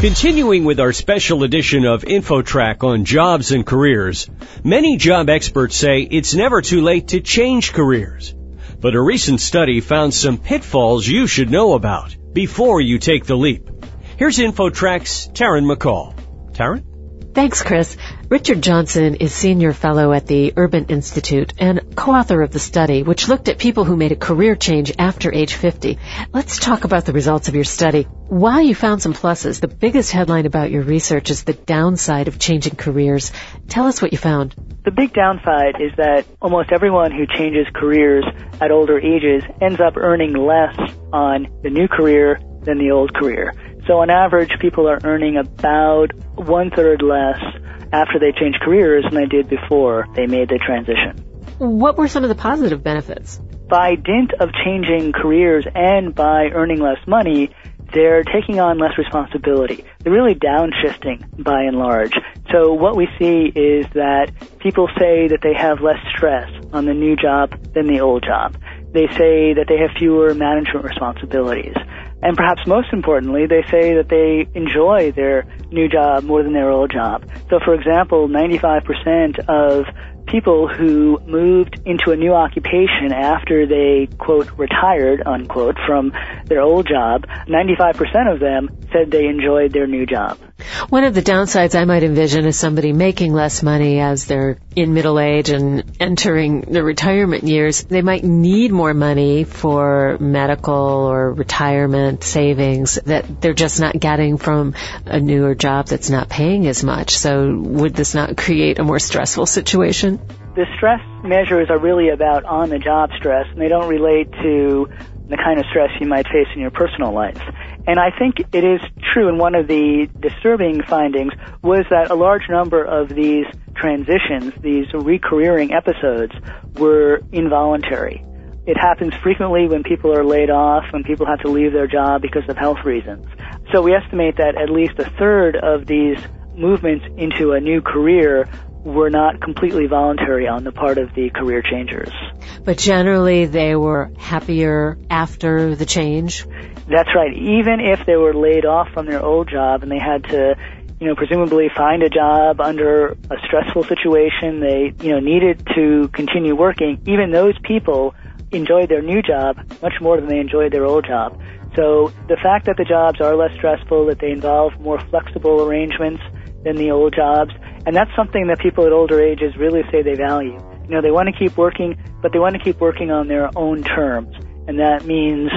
Continuing with our special edition of InfoTrak on jobs and careers, many job experts say it's never too late to change careers. But a recent study found some pitfalls you should know about before you take the leap. Here's InfoTrak's Taryn McCall. Taryn? Thanks, Chris. Richard Johnson is senior fellow at the Urban Institute and co-author of the study, which looked at people who made a career change after age 50. Let's talk about the results of your study. While you found some pluses, the biggest headline about your research is the downside of changing careers. Tell us what you found. The big downside is that almost everyone who changes careers at older ages ends up earning less on the new career than the old career. So on average, people are earning about one third less after they change careers than they did before they made the transition. What were some of the positive benefits? By dint of changing careers and by earning less money, they're taking on less responsibility. They're really downshifting by and large. So what we see is that people say that they have less stress on the new job than the old job. They say that they have fewer management responsibilities. And perhaps most importantly, they say that they enjoy their new job more than their old job. So for example, 95% of people who moved into a new occupation after they, quote, retired, unquote, from their old job, 95% of them said they enjoyed their new job. One of the downsides I might envision is somebody making less money as they're in middle age and entering the retirement years. They might need more money for medical or retirement savings that they're just not getting from a newer job that's not paying as much. So would this not create a more stressful situation? The stress measures are really about on the job stress and they don't relate to the kind of stress you might face in your personal life. And I think it is true, and one of the disturbing findings was that a large number of these transitions, these recareering episodes, were involuntary. It happens frequently when people are laid off, when people have to leave their job because of health reasons. So we estimate that at least a third of these movements into a new career were not completely voluntary on the part of the career changers. But generally they were happier after the change? That's right. Even if they were laid off from their old job and they had to, you know, presumably find a job under a stressful situation, they, you know, needed to continue working, even those people enjoyed their new job much more than they enjoyed their old job. So the fact that the jobs are less stressful, that they involve more flexible arrangements than the old jobs, and that's something that people at older ages really say they value. You know, they want to keep working, but they want to keep working on their own terms. And that means,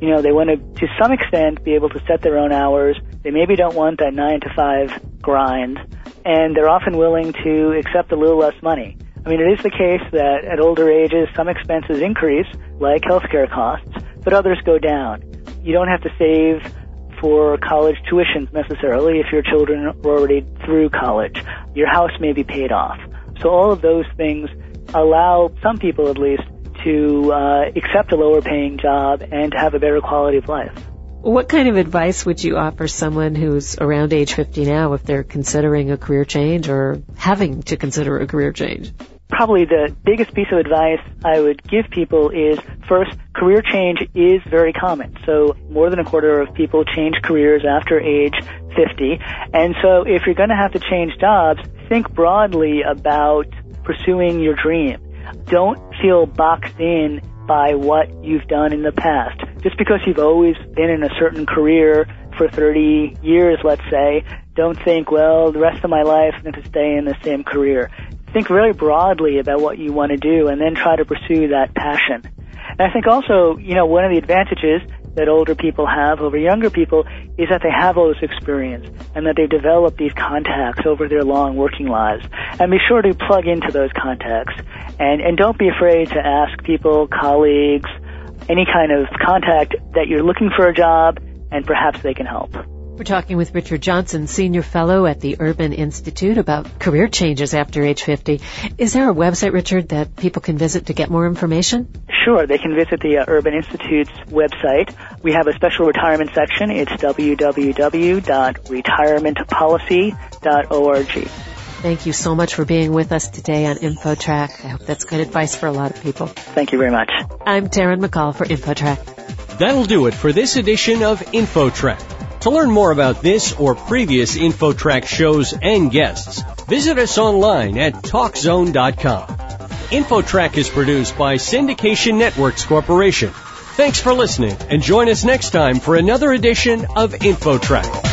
you know, they want to, to some extent, be able to set their own hours. They maybe don't want that nine to five grind. And they're often willing to accept a little less money. I mean, it is the case that at older ages, some expenses increase, like healthcare costs, but others go down. You don't have to save for college tuitions necessarily if your children are already through college. Your house may be paid off. So all of those things allow some people at least to uh, accept a lower paying job and to have a better quality of life. What kind of advice would you offer someone who's around age 50 now if they're considering a career change or having to consider a career change? probably the biggest piece of advice I would give people is first, career change is very common. So more than a quarter of people change careers after age 50. And so if you're going to have to change jobs, think broadly about pursuing your dream. Don't feel boxed in by what you've done in the past. Just because you've always been in a certain career for 30 years, let's say, don't think, well, the rest of my life I'm going to stay in the same career think very broadly about what you want to do and then try to pursue that passion. And I think also, you know, one of the advantages that older people have over younger people is that they have all this experience and that they develop these contacts over their long working lives. And be sure to plug into those contacts and, and don't be afraid to ask people, colleagues, any kind of contact that you're looking for a job and perhaps they can help. We're talking with Richard Johnson, Senior Fellow at the Urban Institute about career changes after age 50. Is there a website, Richard, that people can visit to get more information? Sure. They can visit the uh, Urban Institute's website. We have a special retirement section. It's www.retirementpolicy.org. Thank you so much for being with us today on InfoTrak. I hope that's good advice for a lot of people. Thank you very much. I'm Taryn McCall for InfoTrak. That'll do it for this edition of InfoTrak. To learn more about this or previous InfoTrak shows and guests, visit us online at TalkZone.com. InfoTrak is produced by Syndication Networks Corporation. Thanks for listening and join us next time for another edition of InfoTrak.